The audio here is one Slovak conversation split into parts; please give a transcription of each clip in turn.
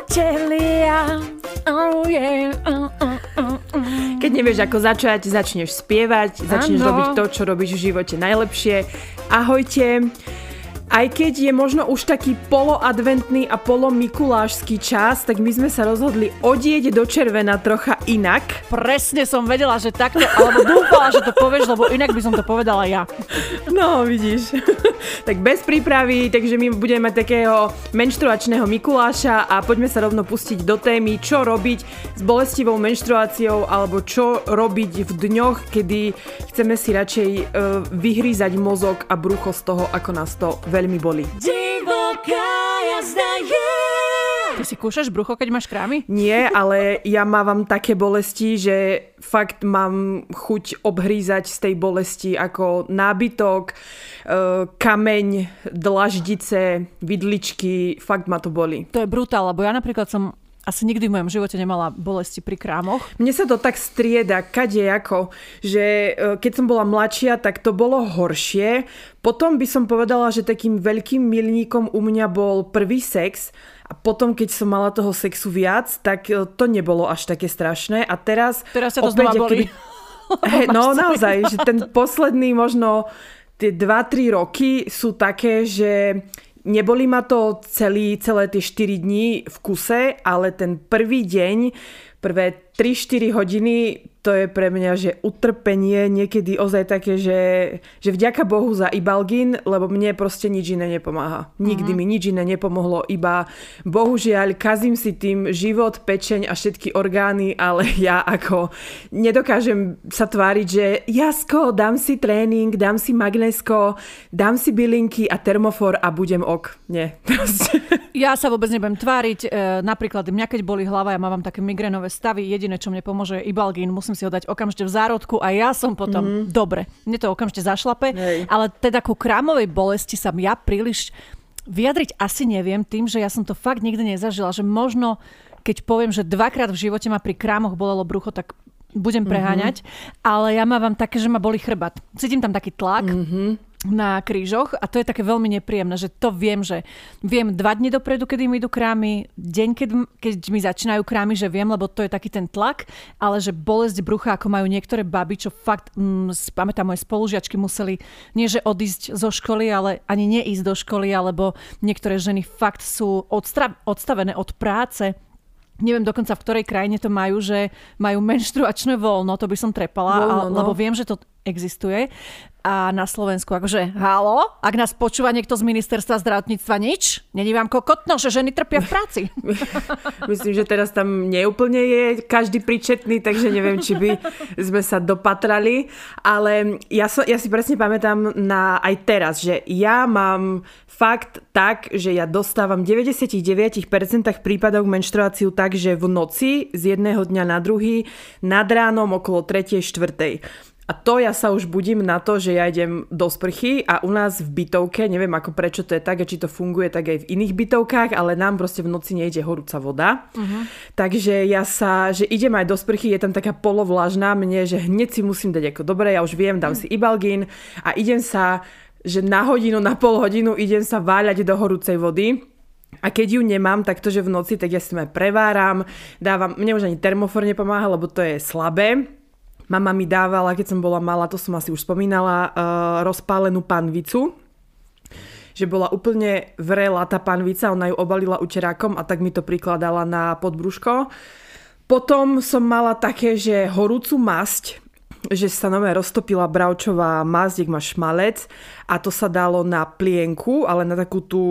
priatelia. Oh yeah. Uh, uh, uh, uh. Keď nevieš ako začať, začneš spievať, začneš Áno. robiť to, čo robíš v živote najlepšie. Ahojte. Aj keď je možno už taký poloadventný a polomikulášsky čas, tak my sme sa rozhodli odieť do červena trocha inak. Presne som vedela, že takto, alebo dúfala, že to povieš, lebo inak by som to povedala ja. No, vidíš. tak bez prípravy, takže my budeme mať takého menštruačného Mikuláša a poďme sa rovno pustiť do témy, čo robiť s bolestivou menštruáciou alebo čo robiť v dňoch, kedy chceme si radšej uh, vyhrízať mozog a brucho z toho, ako nás to veľmi boli. Divoká jazda je. Ty si kúšaš brucho, keď máš krámy? Nie, ale ja mávam také bolesti, že fakt mám chuť obhrízať z tej bolesti ako nábytok, e, kameň, dlaždice, vidličky, fakt ma to boli. To je brutál, lebo ja napríklad som asi nikdy v mojom živote nemala bolesti pri krámoch. Mne sa to tak strieda, kade ako, že e, keď som bola mladšia, tak to bolo horšie. Potom by som povedala, že takým veľkým milníkom u mňa bol prvý sex a potom, keď som mala toho sexu viac, tak e, to nebolo až také strašné. A teraz... Teraz ťa to opäť, znova bolí. keby- no naozaj, že ten posledný možno tie 2-3 roky sú také, že neboli ma to celý, celé tie 4 dní v kuse, ale ten prvý deň, prvé 3-4 hodiny, to je pre mňa, že utrpenie niekedy ozaj také, že, že vďaka Bohu za Ibalgin, lebo mne proste nič iné nepomáha. Nikdy mi nič iné nepomohlo, iba bohužiaľ kazím si tým život, pečeň a všetky orgány, ale ja ako nedokážem sa tváriť, že jasko, dám si tréning, dám si magnesko, dám si bylinky a termofor a budem ok. Nie, proste. Ja sa vôbec nebudem tváriť. E, napríklad mňa keď boli hlava, ja mám také migrénové stavy, jediné, čo mne pomôže, je ibalgín. Musím si ho dať okamžite v zárodku a ja som potom mm-hmm. dobre. Mne to okamžite zašlape, Hej. ale teda ku krámovej bolesti sa ja príliš vyjadriť asi neviem tým, že ja som to fakt nikdy nezažila, že možno keď poviem, že dvakrát v živote ma pri krámoch bolelo brucho, tak budem preháňať, mm-hmm. ale ja mám také, že ma boli chrbát. Cítim tam taký tlak. Mm-hmm na krížoch a to je také veľmi nepríjemné, že to viem, že viem dva dni dopredu, kedy mi idú krámy, deň, keď, keď mi začínajú krámy, že viem, lebo to je taký ten tlak, ale že bolesť brucha, ako majú niektoré baby, čo fakt, mm, pamätám, moje spolužiačky museli nie že odísť zo školy, ale ani neísť do školy, alebo niektoré ženy fakt sú odstra- odstavené od práce, Neviem dokonca v ktorej krajine to majú, že majú menštruačné voľno, to by som trepala, Voľno, no. lebo viem, že to existuje. A na Slovensku akože, halo, ak nás počúva niekto z ministerstva zdravotníctva, nič? Není vám kokotno, že ženy trpia v práci? Myslím, že teraz tam neúplne je každý príčetný, takže neviem, či by sme sa dopatrali. Ale ja, so, ja si presne pamätám na aj teraz, že ja mám fakt tak, že ja dostávam v 99% prípadov menštruáciu tak, že v noci z jedného dňa na druhý nad ránom okolo 3. 4. A to ja sa už budím na to, že ja idem do sprchy a u nás v bytovke, neviem ako prečo to je tak a či to funguje tak aj v iných bytovkách, ale nám proste v noci nejde horúca voda. Uh-huh. Takže ja sa, že idem aj do sprchy, je tam taká polovlažná mne, že hneď si musím dať ako dobre, ja už viem, dám si ibalgín a idem sa, že na hodinu, na pol hodinu idem sa váľať do horúcej vody. A keď ju nemám takto, že v noci, tak ja si aj preváram, dávam, mne už ani termofor nepomáha, lebo to je slabé. Mama mi dávala, keď som bola malá, to som asi už spomínala, uh, rozpálenú panvicu, že bola úplne vrelá tá panvica, ona ju obalila učerákom a tak mi to prikladala na podbruško. Potom som mala také, že horúcu masť, že sa nové roztopila bravčová masť, má šmalec a to sa dalo na plienku, ale na takú tú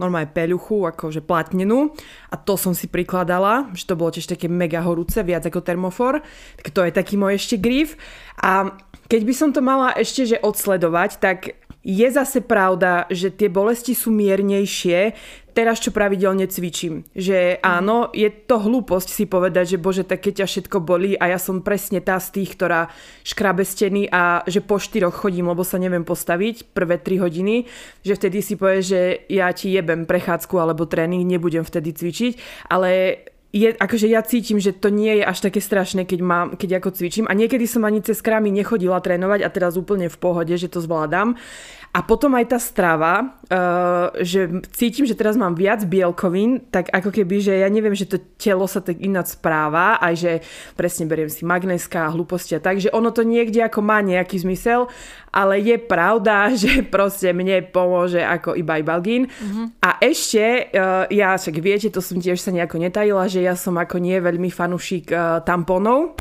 normálne peľuchu, akože platnenú. A to som si prikladala, že to bolo tiež také mega horúce, viac ako termofor, tak to je taký môj ešte grif a keď by som to mala ešte že odsledovať, tak je zase pravda, že tie bolesti sú miernejšie, teraz čo pravidelne cvičím. Že áno, je to hlúposť si povedať, že bože, tak keď ťa všetko bolí a ja som presne tá z tých, ktorá škrabe steny a že po štyroch chodím, lebo sa neviem postaviť prvé 3 hodiny, že vtedy si povie, že ja ti jebem prechádzku alebo tréning, nebudem vtedy cvičiť, ale je, akože ja cítim, že to nie je až také strašné, keď, mám, keď ako cvičím. A niekedy som ani cez krámy nechodila trénovať a teraz úplne v pohode, že to zvládam. A potom aj tá strava, uh, že cítim, že teraz mám viac bielkovín, tak ako keby, že ja neviem, že to telo sa tak ináč správa, aj že presne beriem si magnéska a hlúposti a tak, že ono to niekde ako má nejaký zmysel, ale je pravda, že proste mne pomôže ako iba ibalgín. Mm-hmm. A ešte, uh, ja však viete, to som tiež sa nejako netajila, že ja som ako nie veľmi fanúšik uh, tamponov,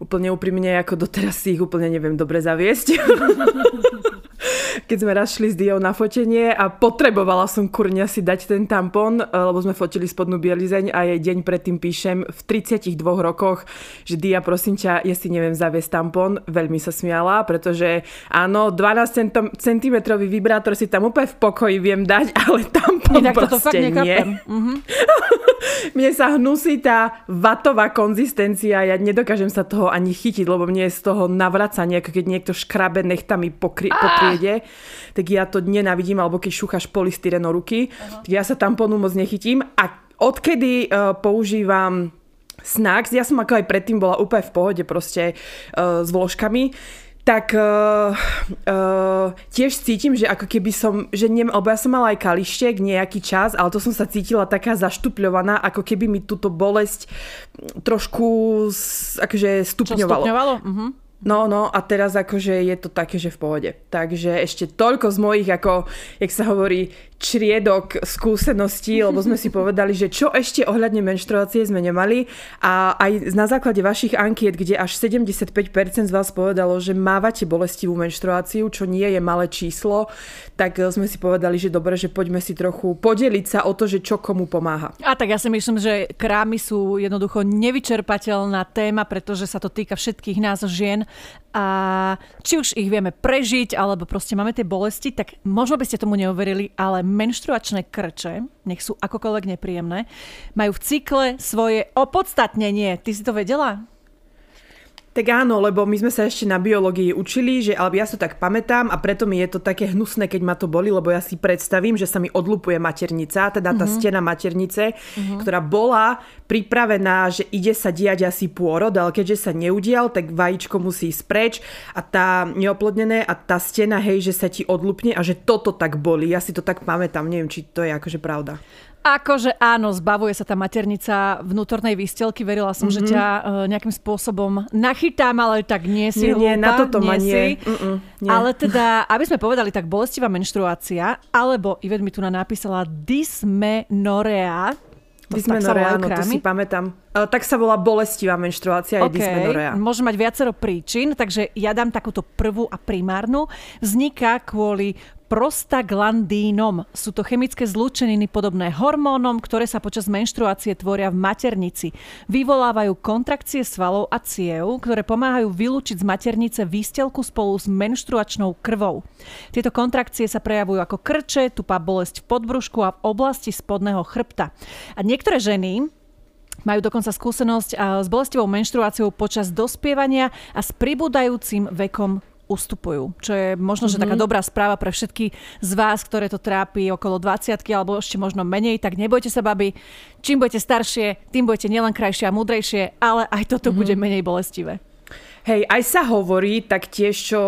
úplne úprimne, ako doteraz si ich úplne neviem dobre zaviesť. keď sme raz šli s Diou na fotenie a potrebovala som kurňa si dať ten tampon, eh, lebo sme fotili spodnú bielizeň a jej deň predtým píšem v 32 rokoch, že Dia, prosím ťa, ja si neviem zaviesť tampon. Veľmi sa smiala, pretože áno, 12 cm vibrátor si tam úplne v pokoji viem dať, ale tampon Nie, proste to fakt nie. Mm-hmm. mne sa hnusí tá vatová konzistencia, ja nedokážem sa toho ani chytiť, lebo mne je z toho navracanie, ako keď niekto škrabe nechtami pokry- po priede, tak ja to nenávidím, alebo keď šúchaš polystyren ruky, uh-huh. tak ja sa tamponu moc nechytím a odkedy uh, používam Snacks, ja som ako aj predtým bola úplne v pohode proste uh, s vložkami, tak uh, uh, tiež cítim, že ako keby som, že nem, lebo ja som mala aj kalištek nejaký čas, ale to som sa cítila taká zaštupľovaná, ako keby mi túto bolesť trošku akože stupňovalo. Čo stupňovalo? Uh-huh. No, no a teraz akože je to také, že v pohode. Takže ešte toľko z mojich, ako, jak sa hovorí, čriedok skúseností, lebo sme si povedali, že čo ešte ohľadne menštruácie sme nemali a aj na základe vašich ankiet, kde až 75% z vás povedalo, že mávate bolestivú menštruáciu, čo nie je malé číslo, tak sme si povedali, že dobre, že poďme si trochu podeliť sa o to, že čo komu pomáha. A tak ja si myslím, že krámy sú jednoducho nevyčerpateľná téma, pretože sa to týka všetkých nás žien a či už ich vieme prežiť, alebo proste máme tie bolesti, tak možno by ste tomu neuverili, ale menštruačné krče, nech sú akokoľvek nepríjemné, majú v cykle svoje opodstatnenie. Ty si to vedela? Tak áno, lebo my sme sa ešte na biológii učili, že, alebo ja to tak pamätám a preto mi je to také hnusné, keď ma to boli, lebo ja si predstavím, že sa mi odlupuje maternica, teda tá mm-hmm. stena maternice, mm-hmm. ktorá bola pripravená, že ide sa diať asi pôrod, ale keďže sa neudial, tak vajíčko musí ísť preč a tá neoplodnené a tá stena, hej, že sa ti odlupne a že toto tak boli. Ja si to tak pamätám, neviem, či to je akože pravda. Akože áno, zbavuje sa tá maternica vnútornej výstelky. Verila som, mm-hmm. že mhm. ťa uh, nejakým spôsobom nachytám, ale tak nie si nie, hlúpa, nie, na toto nie. nie. Ale teda, aby sme povedali, tak bolestivá menštruácia, alebo Ivet mi tu napísala dysmenorea, Dysmenorea, áno, to si pamätám. Uh, tak sa volá bolestivá menštruácia, okay. dysmenorea. Môže mať viacero príčin, takže ja dám takúto prvú a primárnu. Vzniká kvôli prostaglandínom. Sú to chemické zlúčeniny podobné hormónom, ktoré sa počas menštruácie tvoria v maternici. Vyvolávajú kontrakcie svalov a ciev, ktoré pomáhajú vylúčiť z maternice výstelku spolu s menštruačnou krvou. Tieto kontrakcie sa prejavujú ako krče, tupá bolesť v podbrušku a v oblasti spodného chrbta. A niektoré ženy majú dokonca skúsenosť s bolestivou menštruáciou počas dospievania a s pribúdajúcim vekom ustupujú. Čo je možno, že mm-hmm. taká mhm. dobrá správa pre všetky z vás, ktoré to trápi okolo 20 alebo ešte možno menej, tak nebojte sa, baby. Čím budete staršie, tým budete nielen krajšie a múdrejšie, ale aj toto mm-hmm. bude menej bolestivé. Hej, aj sa hovorí, tak tiež, čo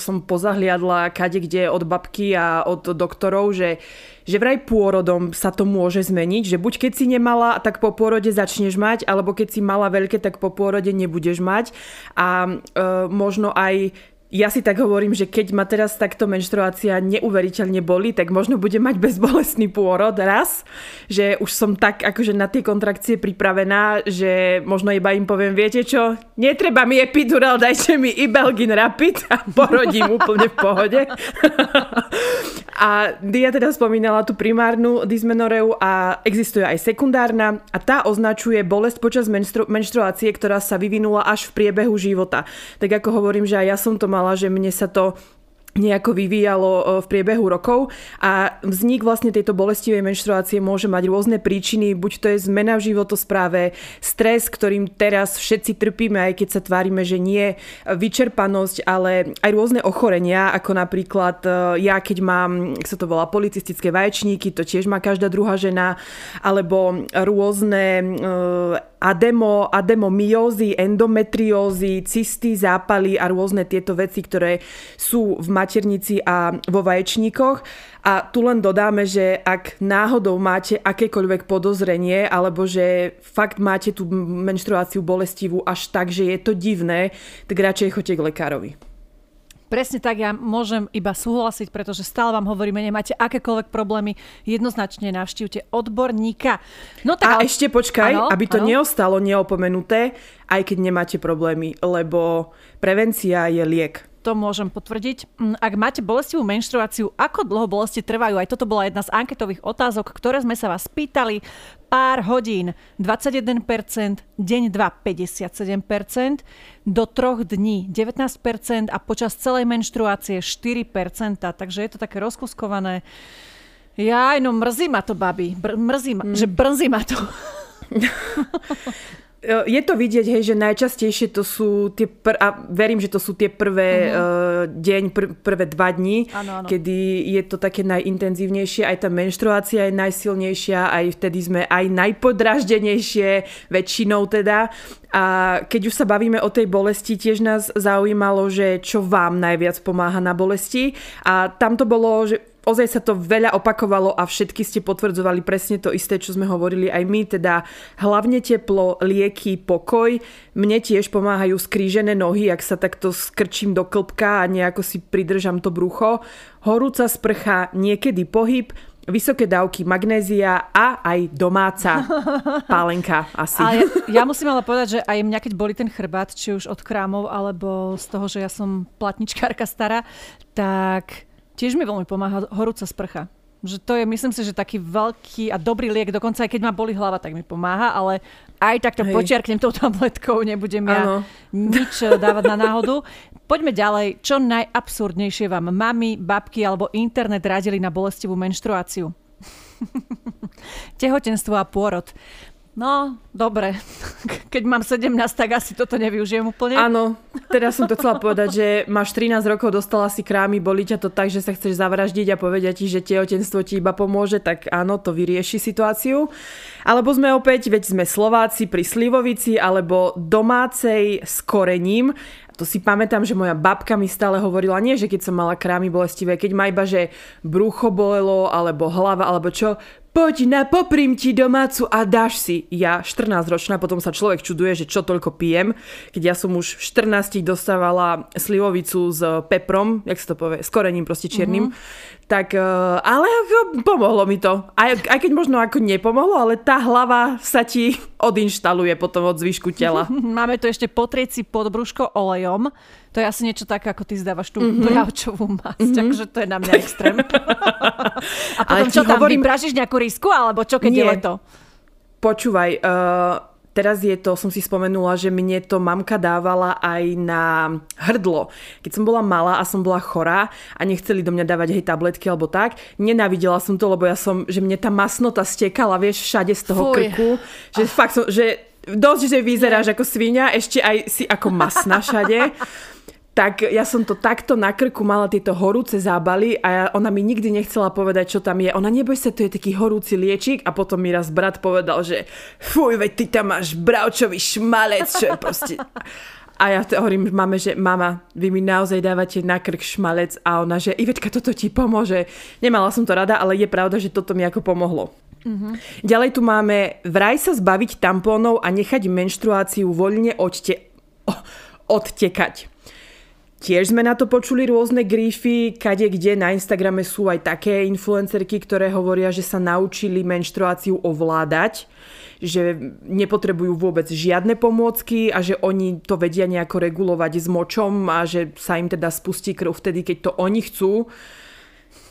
som pozahliadla kade kde od babky a od doktorov, že, že vraj pôrodom sa to môže zmeniť, že buď keď si nemala, tak po pôrode začneš mať, alebo keď si mala veľké, tak po pôrode nebudeš mať. A e, možno aj ja si tak hovorím, že keď ma teraz takto menštruácia neuveriteľne boli, tak možno bude mať bezbolestný pôrod raz, že už som tak akože na tie kontrakcie pripravená, že možno iba im poviem, viete čo, netreba mi epidural, dajte mi Ibelgin Rapid a porodím úplne v pohode. a Dia teda spomínala tú primárnu dysmenoreu a existuje aj sekundárna a tá označuje bolesť počas menštru- menštruácie, ktorá sa vyvinula až v priebehu života. Tak ako hovorím, že aj ja som to mala, že mne sa to nejako vyvíjalo v priebehu rokov. A vznik vlastne tejto bolestivej menštruácie môže mať rôzne príčiny, buď to je zmena v životospráve, stres, ktorým teraz všetci trpíme, aj keď sa tvárime, že nie, vyčerpanosť, ale aj rôzne ochorenia, ako napríklad e, ja, keď mám, sa to volá policistické vaječníky, to tiež má každá druhá žena, alebo rôzne e, ademo, ademomyózy, endometriózy, cysty, zápaly a rôzne tieto veci, ktoré sú v maternici a vo vaječníkoch. A tu len dodáme, že ak náhodou máte akékoľvek podozrenie, alebo že fakt máte tú menštruáciu bolestivú až tak, že je to divné, tak radšej choďte k lekárovi. Presne tak, ja môžem iba súhlasiť, pretože stále vám hovoríme, nemáte akékoľvek problémy, jednoznačne navštívte odborníka. No tak, a ale... ešte počkaj, ano, aby to ano. neostalo neopomenuté, aj keď nemáte problémy, lebo prevencia je liek to môžem potvrdiť. Mm, ak máte bolestivú menštruáciu, ako dlho bolesti trvajú? Aj toto bola jedna z anketových otázok, ktoré sme sa vás pýtali. Pár hodín 21%, deň 2 57%, do troch dní 19% a počas celej menštruácie 4%. Takže je to také rozkuskované. Ja, no mrzí ma to, babi. Br- mrzí ma, mm. že brzí ma to. je to vidieť, hej, že najčastejšie to sú tie, pr- a verím, že to sú tie prvé uh-huh. uh, deň, pr- prvé dva dní, ano, ano. kedy je to také najintenzívnejšie, aj tá menštruácia je najsilnejšia, aj vtedy sme aj najpodraždenejšie, väčšinou teda. A keď už sa bavíme o tej bolesti, tiež nás zaujímalo, že čo vám najviac pomáha na bolesti. A tam to bolo, že ozaj sa to veľa opakovalo a všetky ste potvrdzovali presne to isté, čo sme hovorili aj my, teda hlavne teplo, lieky, pokoj. Mne tiež pomáhajú skrížené nohy, ak sa takto skrčím do klbka a nejako si pridržam to brucho. Horúca sprcha, niekedy pohyb, vysoké dávky magnézia a aj domáca pálenka asi. A ja, ja musím ale povedať, že aj mňa, keď boli ten chrbát, či už od krámov, alebo z toho, že ja som platničkárka stará, tak Tiež mi veľmi pomáha horúca sprcha. Že to je, myslím si, že taký veľký a dobrý liek, dokonca aj keď ma boli hlava, tak mi pomáha, ale aj takto Hej. počiarknem tou tabletkou, nebudem ja ano. nič eh, dávať na náhodu. Poďme ďalej. Čo najabsurdnejšie vám mami, babky alebo internet radili na bolestivú menštruáciu? Tehotenstvo a pôrod. No, dobre. Keď mám 17, tak asi toto nevyužijem úplne. Áno, teraz som to chcela povedať, že máš 13 rokov, dostala si krámy, boli ťa to tak, že sa chceš zavraždiť a povedia ti, že tehotenstvo ti iba pomôže, tak áno, to vyrieši situáciu. Alebo sme opäť, veď sme Slováci pri Slivovici, alebo domácej s korením. To si pamätám, že moja babka mi stále hovorila, nie, že keď som mala krámy bolestivé, keď ma iba, že brucho bolelo, alebo hlava, alebo čo, poď na poprím ti domácu a dáš si. Ja 14 ročná, potom sa človek čuduje, že čo toľko pijem, keď ja som už v 14 dostávala slivovicu s peprom, jak sa to povie, s korením proste čiernym. Mm-hmm. Tak, e, ale pomohlo mi to. Aj, aj keď možno ako nepomohlo, ale tá hlava sa ti odinštaluje potom od zvyšku tela. Máme tu ešte potrieť si podbrúško olejom to je asi niečo také, ako ty zdávaš tú mm-hmm. bravčovú masť, mm-hmm. takže to je na mňa extrém. a potom čo tam, hovorím... vypražíš nejakú risku, alebo čo keď Nie. je leto? Počúvaj, uh, teraz je to, som si spomenula, že mne to mamka dávala aj na hrdlo. Keď som bola malá a som bola chorá a nechceli do mňa dávať hej tabletky alebo tak, nenávidela som to, lebo ja som, že mne tá masnota stekala, vieš, všade z toho Fuj. krku. Že ah. fakt som, že dosť, že vyzeráš ako svinia, ešte aj si ako masna všade tak ja som to takto na krku mala tieto horúce zábaly a ona mi nikdy nechcela povedať, čo tam je. Ona neboj sa, to je taký horúci liečik a potom mi raz brat povedal, že fuj, veď ty tam máš bravčový šmalec, čo je proste... A ja to hovorím máme, že mama, vy mi naozaj dávate na krk šmalec a ona, že Ivetka, toto ti pomôže. Nemala som to rada, ale je pravda, že toto mi ako pomohlo. Mm-hmm. Ďalej tu máme vraj sa zbaviť tampónov a nechať menštruáciu voľne odte- odtekať. Tiež sme na to počuli rôzne grify, kade kde na Instagrame sú aj také influencerky, ktoré hovoria, že sa naučili menštruáciu ovládať, že nepotrebujú vôbec žiadne pomôcky a že oni to vedia nejako regulovať s močom a že sa im teda spustí krv vtedy, keď to oni chcú.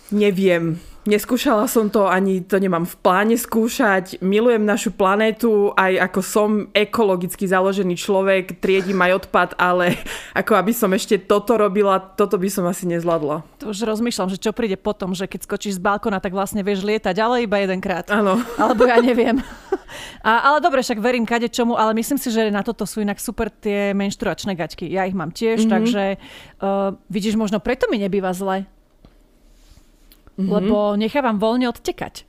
Neviem. Neskúšala som to, ani to nemám v pláne skúšať. Milujem našu planétu, aj ako som ekologicky založený človek, triedím aj odpad, ale ako aby som ešte toto robila, toto by som asi nezvládla. To už rozmýšľam, že čo príde potom, že keď skočíš z balkona, tak vlastne vieš lietať, ale iba jedenkrát. Áno. Alebo ja neviem. A, ale dobre, však verím kade čomu, ale myslím si, že na toto sú inak super tie menštruačné gaťky. Ja ich mám tiež, mm-hmm. takže uh, vidíš, možno preto mi nebýva zle mm-hmm. lebo nechávam voľne odtekať.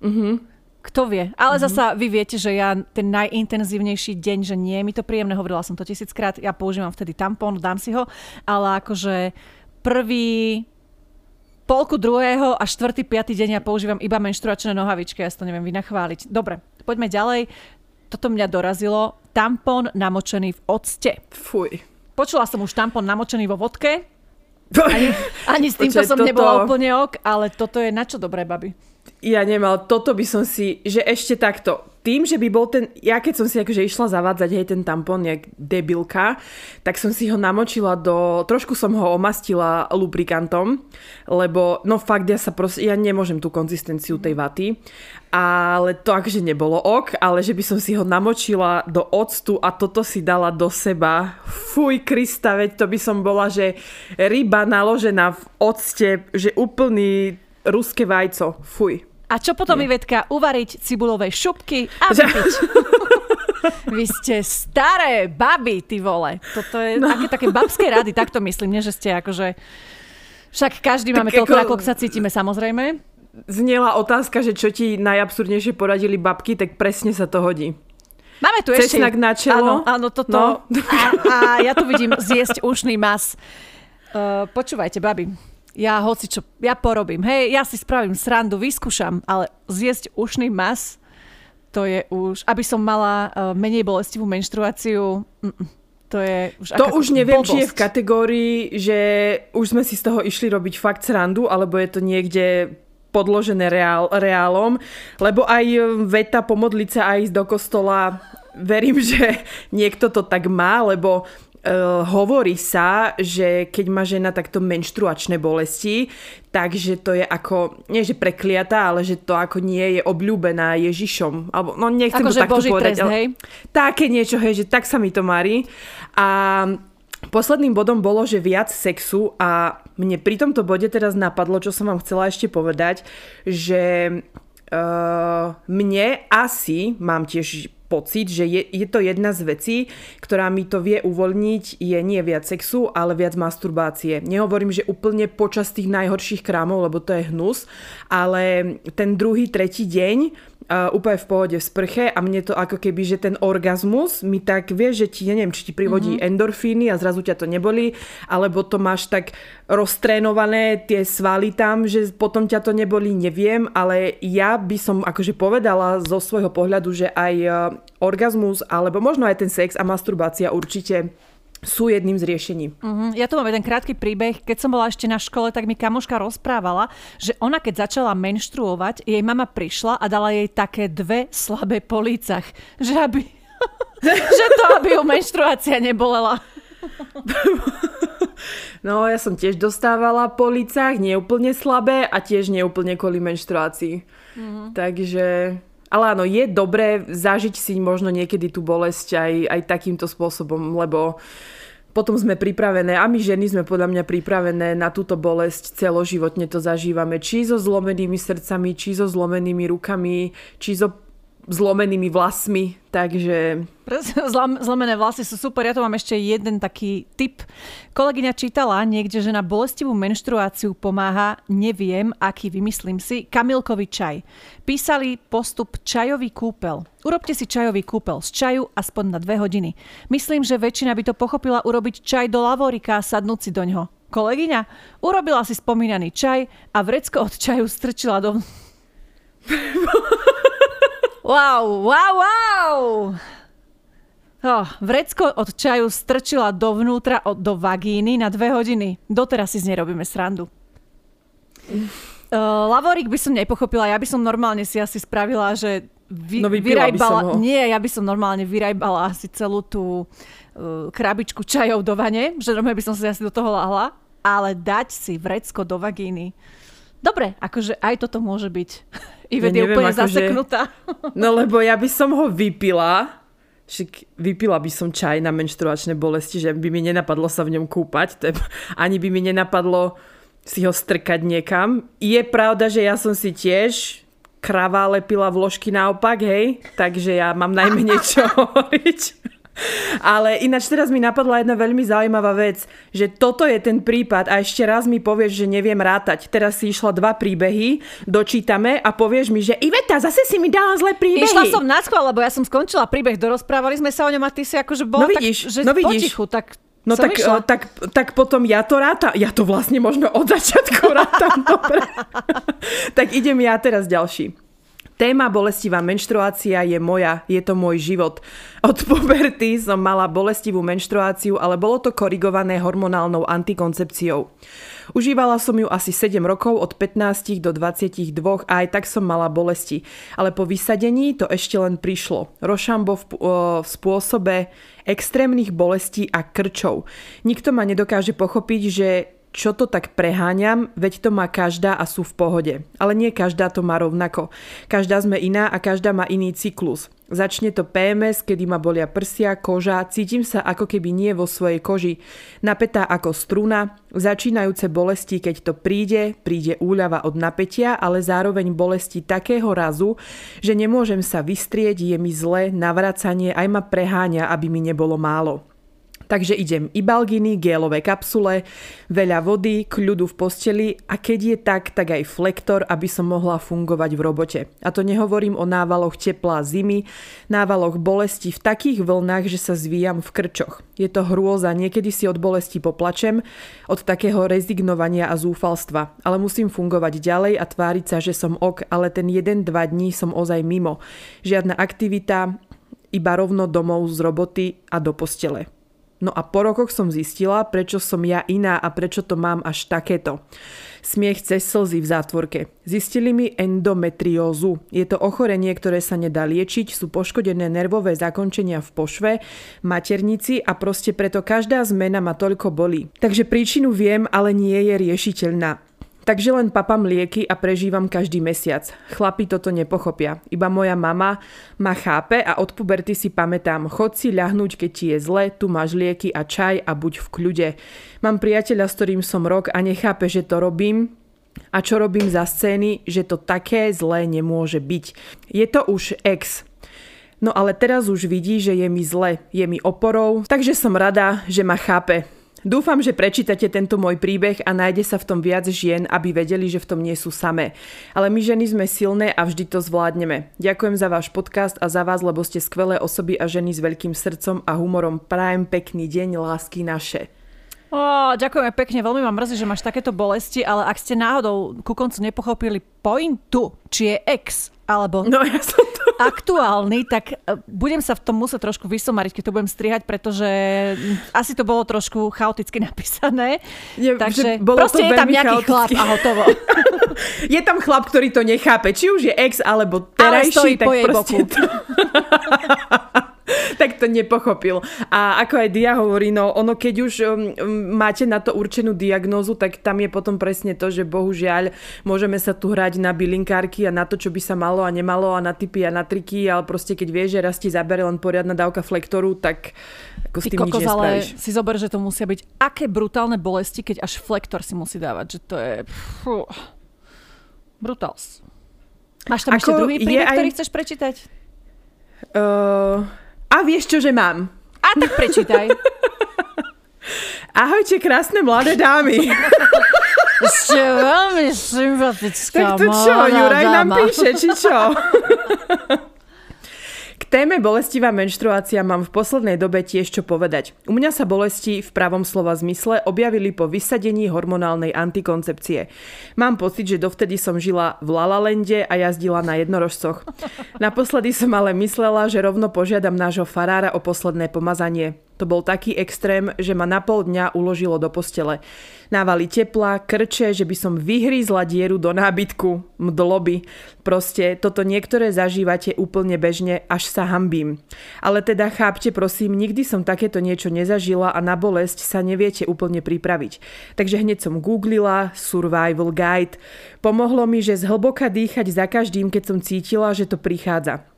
Mm-hmm. Kto vie? Ale mm-hmm. zasa vy viete, že ja ten najintenzívnejší deň, že nie je mi to príjemné, hovorila som to tisíckrát, ja používam vtedy tampón, dám si ho, ale akože prvý polku druhého a štvrtý, piatý deň ja používam iba menštruačné nohavičky, ja si to neviem vynachváliť. Dobre, poďme ďalej. Toto mňa dorazilo. Tampón namočený v octe. Fuj. Počula som už tampón namočený vo vodke, ani, ani s týmto som toto... nebola úplne ok, ale toto je na čo dobré, baby? Ja nemal, toto by som si, že ešte takto, tým, že by bol ten, ja keď som si akože išla zavádzať hej ten tampon, jak debilka, tak som si ho namočila do, trošku som ho omastila lubrikantom, lebo no fakt ja sa proste, ja nemôžem tú konzistenciu tej vaty, ale to akože nebolo ok, ale že by som si ho namočila do octu a toto si dala do seba. Fuj, Krista, veď to by som bola, že ryba naložená v octe, že úplný ruské vajco. Fuj. A čo potom, Nie. Ivetka? Uvariť cibulové šupky a vypiť. Vy ste staré baby, ty vole. Toto je no. také, také babské rady, takto myslím, nie že ste akože... Však každý tak máme toľko, ako... ako sa cítime, samozrejme. Znela otázka, že čo ti najabsurdnejšie poradili babky, tak presne sa to hodí. Máme tu ešte... Cesnak na čelo. Áno, áno toto. No. A, a ja tu vidím zjesť ušný mas. Uh, počúvajte, babi ja hoci čo, ja porobím. Hej, ja si spravím srandu, vyskúšam, ale zjesť ušný mas, to je už, aby som mala uh, menej bolestivú menštruáciu, mm, to je už To už neviem, blbosť. či je v kategórii, že už sme si z toho išli robiť fakt srandu, alebo je to niekde podložené reál, reálom, lebo aj veta pomodliť sa a ísť do kostola verím, že niekto to tak má, lebo Uh, hovorí sa, že keď má žena takto menštruačné bolesti, takže to je ako, nie že prekliatá, ale že to ako nie je obľúbená Ježišom. Alebo, no nechcem ako, to takto Boží povedať. Trest, ale, hej? Také niečo, hej, že tak sa mi to marí. A posledným bodom bolo, že viac sexu a mne pri tomto bode teraz napadlo, čo som vám chcela ešte povedať, že uh, mne asi, mám tiež pocit, že je, je to jedna z vecí, ktorá mi to vie uvoľniť, je nie viac sexu, ale viac masturbácie. Nehovorím, že úplne počas tých najhorších krámov, lebo to je hnus, ale ten druhý, tretí deň uh, úplne v pohode v sprche a mne to ako keby, že ten orgazmus mi tak vie, že ti, neviem, či ti privodí mm-hmm. endorfíny a zrazu ťa to neboli, alebo to máš tak roztrénované tie svaly tam, že potom ťa to neboli, neviem, ale ja by som akože povedala zo svojho pohľadu, že aj orgazmus, alebo možno aj ten sex a masturbácia určite sú jedným z riešení. Uh-huh. Ja tu mám jeden krátky príbeh. Keď som bola ešte na škole, tak mi kamoška rozprávala, že ona keď začala menštruovať, jej mama prišla a dala jej také dve slabé po lícach. Že aby... že to, aby ju menštruácia nebolela. no, ja som tiež dostávala po lícach, nie úplne slabé a tiež nie úplne kvôli menštruácii. Uh-huh. Takže ale áno, je dobré zažiť si možno niekedy tú bolesť aj, aj takýmto spôsobom, lebo potom sme pripravené, a my ženy sme podľa mňa pripravené na túto bolesť celoživotne to zažívame, či so zlomenými srdcami, či so zlomenými rukami, či so zlomenými vlasmi, takže... Zlomené vlasy sú super. Ja tu mám ešte jeden taký tip. Kolegyňa čítala niekde, že na bolestivú menštruáciu pomáha, neviem, aký vymyslím si, kamilkový čaj. Písali postup čajový kúpel. Urobte si čajový kúpel z čaju aspoň na dve hodiny. Myslím, že väčšina by to pochopila urobiť čaj do lavorika a sadnúť si do ňoho. Kolegyňa urobila si spomínaný čaj a vrecko od čaju strčila do... Wow, wow, wow! Oh, vrecko od čaju strčila dovnútra od, do vagíny na dve hodiny. Doteraz si z nej robíme srandu. Uh, lavorik by som nepochopila, ja by som normálne si asi spravila, že vy, no, vyrajbala... Nie, ja by som normálne vyrajbala asi celú tú uh, krabičku čajov do vane, že normálne by som si asi do toho lahla, ale dať si vrecko do vagíny, Dobre, akože aj toto môže byť. Ivet ja je úplne akože... zaseknutá. No lebo ja by som ho vypila, však vypila by som čaj na menštruačné bolesti, že by mi nenapadlo sa v ňom kúpať, ani by mi nenapadlo si ho strkať niekam. Je pravda, že ja som si tiež krava lepila vložky naopak, hej, takže ja mám najmenej čo hovoriť. Ale ináč teraz mi napadla jedna veľmi zaujímavá vec, že toto je ten prípad a ešte raz mi povieš, že neviem rátať. Teraz si išla dva príbehy, dočítame a povieš mi, že Iveta, zase si mi dala zlé príbehy. Išla som na schvál, lebo ja som skončila príbeh, dorozprávali sme sa o ňom a ty si akože bola no vidíš, tak, že no vidíš. potichu, tak No tak, tak, tak potom ja to rátam. Ja to vlastne možno od začiatku rátam. Dobre. tak idem ja teraz ďalší. Téma bolestivá menštruácia je moja, je to môj život. Od puberty som mala bolestivú menštruáciu, ale bolo to korigované hormonálnou antikoncepciou. Užívala som ju asi 7 rokov od 15 do 22 a aj tak som mala bolesti. Ale po vysadení to ešte len prišlo. Rošambo v, v spôsobe extrémnych bolestí a krčov. Nikto ma nedokáže pochopiť, že čo to tak preháňam, veď to má každá a sú v pohode. Ale nie každá to má rovnako. Každá sme iná a každá má iný cyklus. Začne to PMS, kedy ma bolia prsia, koža, cítim sa ako keby nie vo svojej koži. Napätá ako struna, začínajúce bolesti, keď to príde, príde úľava od napätia, ale zároveň bolesti takého razu, že nemôžem sa vystrieť, je mi zle, navracanie aj ma preháňa, aby mi nebolo málo. Takže idem ibalginy, gélové kapsule, veľa vody, kľudu v posteli a keď je tak, tak aj flektor, aby som mohla fungovať v robote. A to nehovorím o návaloch tepla zimy, návaloch bolesti v takých vlnách, že sa zvíjam v krčoch. Je to hrôza, niekedy si od bolesti poplačem, od takého rezignovania a zúfalstva. Ale musím fungovať ďalej a tváriť sa, že som ok, ale ten jeden, dva dní som ozaj mimo. Žiadna aktivita, iba rovno domov z roboty a do postele. No a po rokoch som zistila, prečo som ja iná a prečo to mám až takéto. Smiech cez slzy v zátvorke. Zistili mi endometriózu. Je to ochorenie, ktoré sa nedá liečiť, sú poškodené nervové zakončenia v pošve, maternici a proste preto každá zmena ma toľko bolí. Takže príčinu viem, ale nie je riešiteľná. Takže len papám lieky a prežívam každý mesiac. Chlapi toto nepochopia. Iba moja mama ma chápe a od puberty si pamätám. Chod si ľahnúť, keď ti je zle, tu máš lieky a čaj a buď v kľude. Mám priateľa, s ktorým som rok a nechápe, že to robím, a čo robím za scény, že to také zlé nemôže byť. Je to už ex. No ale teraz už vidí, že je mi zle, je mi oporou, takže som rada, že ma chápe. Dúfam, že prečítate tento môj príbeh a nájde sa v tom viac žien, aby vedeli, že v tom nie sú samé. Ale my ženy sme silné a vždy to zvládneme. Ďakujem za váš podcast a za vás, lebo ste skvelé osoby a ženy s veľkým srdcom a humorom. Prajem pekný deň, lásky naše. Oh, ďakujeme pekne, veľmi ma mrzí, že máš takéto bolesti, ale ak ste náhodou ku koncu nepochopili pointu, či je ex alebo no, ja som to... aktuálny, tak e, budem sa v tom musieť trošku vysomariť, keď to budem strihať, pretože asi to bolo trošku chaoticky napísané. Je, Takže bolo proste to je tam nejaký chaoticky. chlap a hotovo. je tam chlap, ktorý to nechápe, či už je ex alebo terajší, tak proste... To... tak to nepochopil. A ako aj Dia hovorí, no ono keď už um, um, máte na to určenú diagnózu, tak tam je potom presne to, že bohužiaľ môžeme sa tu hrať na bylinkárky a na to, čo by sa malo a nemalo a na typy a na triky, ale proste keď vieš, že raz ti zabere len poriadna dávka flektoru, tak ako s tým Ty kokos, nič ale si zober, že to musia byť aké brutálne bolesti, keď až flektor si musí dávať, že to je... Fú, brutals. Máš tam ako ešte druhý príbeh, aj... ktorý chceš prečítať? Uh, a vieš čo, že mám? A tak prečítaj. Ahojte, krásne mladé dámy. Ste veľmi sympatická Tak to čo, Juraj nám píše, či čo? téme bolestivá menštruácia mám v poslednej dobe tiež čo povedať. U mňa sa bolesti v pravom slova zmysle objavili po vysadení hormonálnej antikoncepcie. Mám pocit, že dovtedy som žila v Lalalende a jazdila na jednorožcoch. Naposledy som ale myslela, že rovno požiadam nášho farára o posledné pomazanie. To bol taký extrém, že ma na pol dňa uložilo do postele. Návali tepla, krče, že by som vyhrízla dieru do nábytku, mdloby. Proste toto niektoré zažívate úplne bežne, až sa hambím. Ale teda chápte prosím, nikdy som takéto niečo nezažila a na bolesť sa neviete úplne pripraviť. Takže hneď som googlila Survival Guide. Pomohlo mi, že zhlboka dýchať za každým, keď som cítila, že to prichádza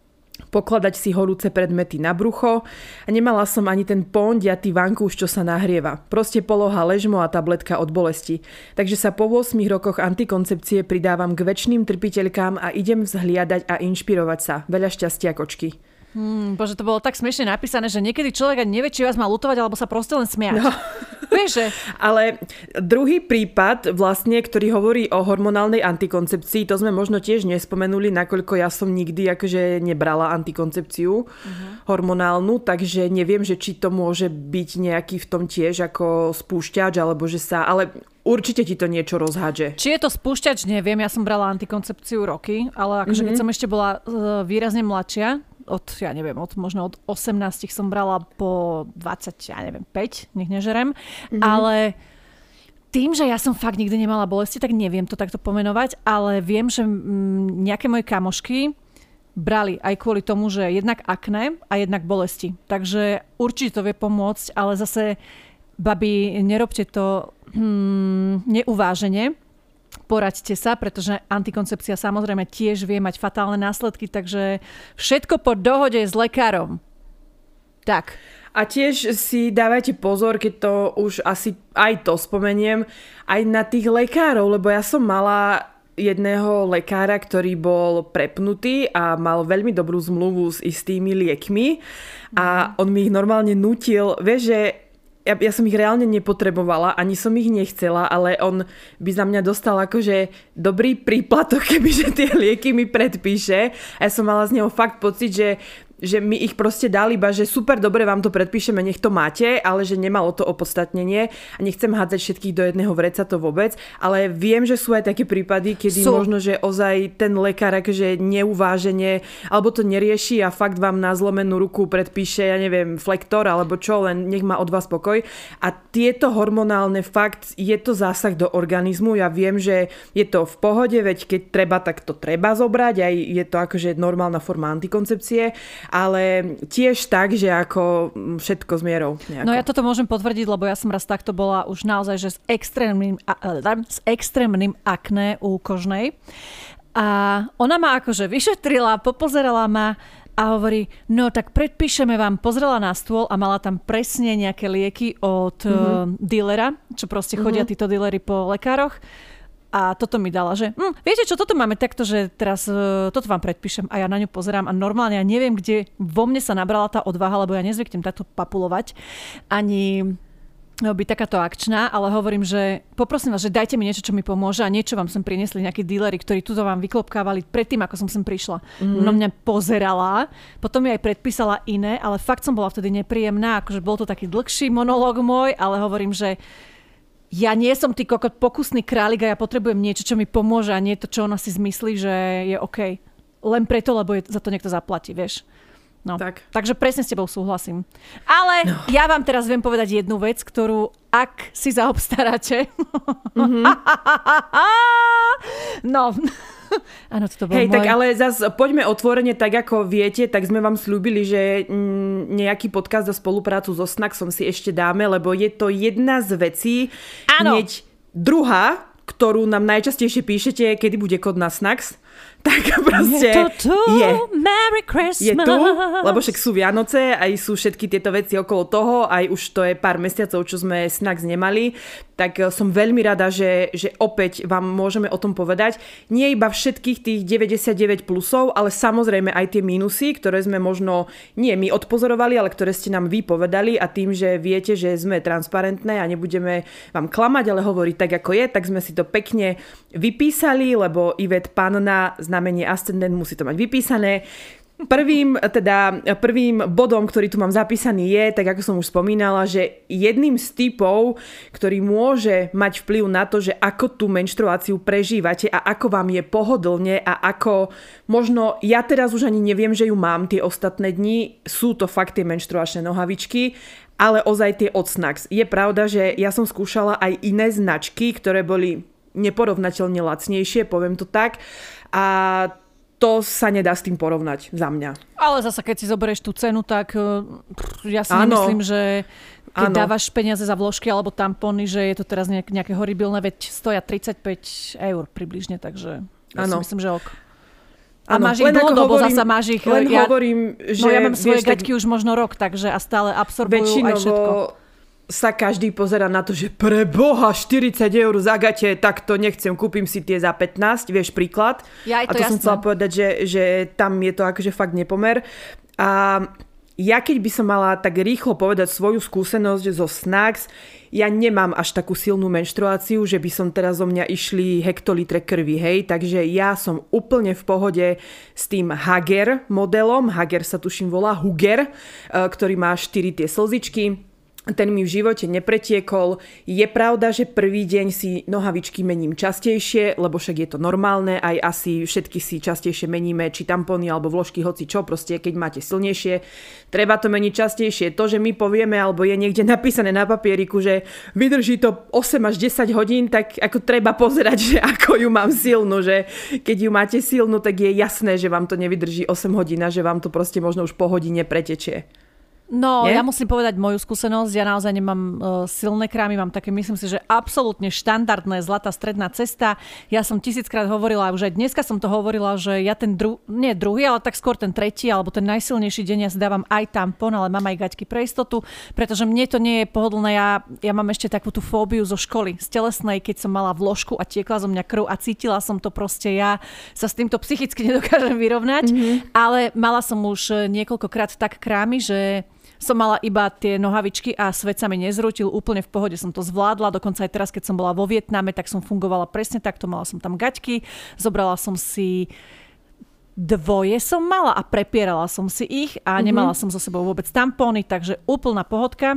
pokladať si horúce predmety na brucho a nemala som ani ten pondiatý vankúš, čo sa nahrieva. Proste poloha ležmo a tabletka od bolesti. Takže sa po 8 rokoch antikoncepcie pridávam k väčšným trpiteľkám a idem vzhliadať a inšpirovať sa. Veľa šťastia, kočky. Hmm, bože, to bolo tak smiešne napísané, že niekedy človek ani nevie, či vás má lutovať, alebo sa proste len smiať. No. Vieš, že... Ale druhý prípad, vlastne, ktorý hovorí o hormonálnej antikoncepcii, to sme možno tiež nespomenuli, nakoľko ja som nikdy akože nebrala antikoncepciu uh-huh. hormonálnu, takže neviem, že či to môže byť nejaký v tom tiež ako spúšťač, alebo že sa... Ale Určite ti to niečo rozhádže. Či je to spúšťač, neviem. Ja som brala antikoncepciu roky, ale akože mm-hmm. keď mhm. som ešte bola uh, výrazne mladšia, od, ja neviem, od, možno od 18 som brala po 20, ja neviem, 5, nech nežerem. Mm-hmm. Ale tým, že ja som fakt nikdy nemala bolesti, tak neviem to takto pomenovať, ale viem, že mm, nejaké moje kamošky brali aj kvôli tomu, že jednak akné a jednak bolesti. Takže určite to vie pomôcť, ale zase babi, nerobte to hmm, neuvážene, poraďte sa, pretože antikoncepcia samozrejme tiež vie mať fatálne následky, takže všetko po dohode s lekárom. Tak. A tiež si dávajte pozor, keď to už asi aj to spomeniem, aj na tých lekárov, lebo ja som mala jedného lekára, ktorý bol prepnutý a mal veľmi dobrú zmluvu s istými liekmi a on mi ich normálne nutil. Vieš, že ja, ja som ich reálne nepotrebovala, ani som ich nechcela, ale on by za mňa dostal akože dobrý príplatok, kebyže tie lieky mi predpíše. A ja som mala z neho fakt pocit, že že mi ich proste dali iba, že super, dobre, vám to predpíšeme, nech to máte, ale že nemalo to opodstatnenie a nechcem hádzať všetkých do jedného vreca to vôbec, ale viem, že sú aj také prípady, kedy sú. možno, že ozaj ten lekár akože neuváženie alebo to nerieši a fakt vám na zlomenú ruku predpíše, ja neviem, flektor alebo čo, len nech má od vás pokoj. A tieto hormonálne fakt, je to zásah do organizmu, ja viem, že je to v pohode, veď keď treba, tak to treba zobrať, aj je to akože normálna forma antikoncepcie, ale tiež tak, že ako všetko s mierou. Nejako. No ja toto môžem potvrdiť, lebo ja som raz takto bola už naozaj, že s extrémnym, s extrémnym akné u kožnej. A ona ma akože vyšetrila, popozerala ma a hovorí, no tak predpíšeme vám, pozrela na stôl a mala tam presne nejaké lieky od mm-hmm. dealera, čo proste chodia mm-hmm. títo dealery po lekároch a toto mi dala, že hm, viete čo, toto máme takto, že teraz uh, toto vám predpíšem a ja na ňu pozerám a normálne ja neviem, kde vo mne sa nabrala tá odvaha, lebo ja nezvyknem takto papulovať, ani no, byť takáto akčná, ale hovorím, že poprosím vás, že dajte mi niečo, čo mi pomôže a niečo vám sem priniesli nejakí díleri, ktorí tuto vám vyklopkávali predtým, ako som sem prišla. Mm-hmm. No mňa pozerala, potom mi aj predpísala iné, ale fakt som bola vtedy nepríjemná, akože bol to taký dlhší monológ môj, ale hovorím, že ja nie som ty kokot pokusný králik a ja potrebujem niečo, čo mi pomôže a nie to, čo ona si zmyslí, že je OK. Len preto, lebo je, za to niekto zaplatí, vieš. No. Tak. Takže presne s tebou súhlasím. Ale no. ja vám teraz viem povedať jednu vec, ktorú ak si zaobstaráte... Mm-hmm. no, Áno, to bol Hej, môj... tak ale zase poďme otvorene, tak ako viete, tak sme vám slúbili, že mm, nejaký podcast za spoluprácu so Snacksom si ešte dáme, lebo je to jedna z vecí. Áno. Hneď druhá, ktorú nám najčastejšie píšete, kedy bude kod na Snacks tak proste je. To tu, je. Merry Christmas. Je tu, lebo však sú Vianoce, aj sú všetky tieto veci okolo toho, aj už to je pár mesiacov, čo sme Snacks nemali, tak eh, som veľmi rada, že, že opäť vám môžeme o tom povedať. Nie iba všetkých tých 99 plusov, ale samozrejme aj tie minusy, ktoré sme možno nie my odpozorovali, ale ktoré ste nám vy povedali a tým, že viete, že sme transparentné a nebudeme vám klamať, ale hovoriť tak, ako je, tak sme si to pekne vypísali, lebo Ivet Panna znamenie ascendent, musí to mať vypísané. Prvým, teda, prvým bodom, ktorý tu mám zapísaný je, tak ako som už spomínala, že jedným z typov, ktorý môže mať vplyv na to, že ako tú menštruáciu prežívate a ako vám je pohodlne a ako možno, ja teraz už ani neviem, že ju mám tie ostatné dni, sú to fakt tie menštruačné nohavičky ale ozaj tie od Snacks. Je pravda, že ja som skúšala aj iné značky, ktoré boli neporovnateľne lacnejšie, poviem to tak. A to sa nedá s tým porovnať za mňa. Ale zase, keď si zoberieš tú cenu, tak eh, ja si ano. myslím, že keď ano. dávaš peniaze za vložky alebo tampony, že je to teraz nejak, nejaké horibilné, veď stoja 35 eur približne, takže ja si myslím, že ok. A ano, máš ich dlhodobo, zasa máš ich... Len ja, hovorím, že... No ja mám svoje vieš, gaťky tak... už možno rok, takže a stále absorbujú aj všetko sa každý pozera na to, že pre boha 40 eur za gate, tak to nechcem, kúpim si tie za 15, vieš príklad. Ja, a to jasné. som chcela povedať, že, že tam je to akože fakt nepomer. A ja keď by som mala tak rýchlo povedať svoju skúsenosť zo Snacks, ja nemám až takú silnú menštruáciu, že by som teraz zo mňa išli hektolitre krvi, hej, takže ja som úplne v pohode s tým Hager modelom, Hager sa tuším volá, Huger, eh, ktorý má 4 tie slzičky, ten mi v živote nepretiekol. Je pravda, že prvý deň si nohavičky mením častejšie, lebo však je to normálne, aj asi všetky si častejšie meníme, či tampony alebo vložky, hoci čo, proste keď máte silnejšie, treba to meniť častejšie. To, že my povieme, alebo je niekde napísané na papieriku, že vydrží to 8 až 10 hodín, tak ako treba pozerať, že ako ju mám silnú, že keď ju máte silnú, tak je jasné, že vám to nevydrží 8 hodín a že vám to proste možno už po hodine pretečie. No, Nie? ja musím povedať moju skúsenosť. Ja naozaj nemám uh, silné krámy, mám také, myslím si, že absolútne štandardné zlatá stredná cesta. Ja som tisíckrát hovorila, už aj dneska som to hovorila, že ja ten dru- nie druhý, ale tak skôr ten tretí, alebo ten najsilnejší deň ja si dávam aj tampon, ale mám aj gaťky pre istotu, pretože mne to nie je pohodlné. Ja, ja mám ešte takú tú fóbiu zo školy, z telesnej, keď som mala vložku a tiekla zo mňa krv a cítila som to proste. Ja sa s týmto psychicky nedokážem vyrovnať, mm-hmm. ale mala som už niekoľkokrát tak krámy, že som mala iba tie nohavičky a svet sa mi nezrutil, úplne v pohode som to zvládla, dokonca aj teraz, keď som bola vo Vietname, tak som fungovala presne takto, mala som tam gaťky, zobrala som si dvoje som mala a prepierala som si ich a mm-hmm. nemala som so sebou vôbec tampóny, takže úplná pohodka.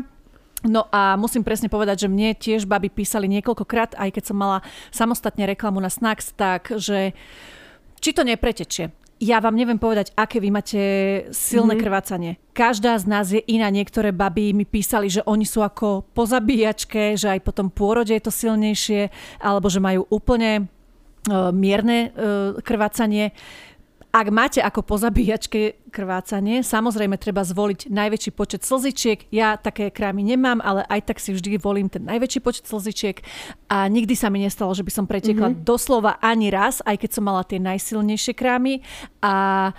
No a musím presne povedať, že mne tiež baby písali niekoľkokrát, aj keď som mala samostatne reklamu na Snacks, tak že či to nepretečie ja vám neviem povedať, aké vy máte silné mm-hmm. krvácanie. Každá z nás je iná. Niektoré baby mi písali, že oni sú ako po zabíjačke, že aj po tom pôrode je to silnejšie, alebo že majú úplne uh, mierne uh, krvácanie. Ak máte ako po zabíjačke krvácanie, samozrejme treba zvoliť najväčší počet slzičiek. Ja také krámy nemám, ale aj tak si vždy volím ten najväčší počet slzičiek a nikdy sa mi nestalo, že by som pretekla mm-hmm. doslova ani raz, aj keď som mala tie najsilnejšie krámy a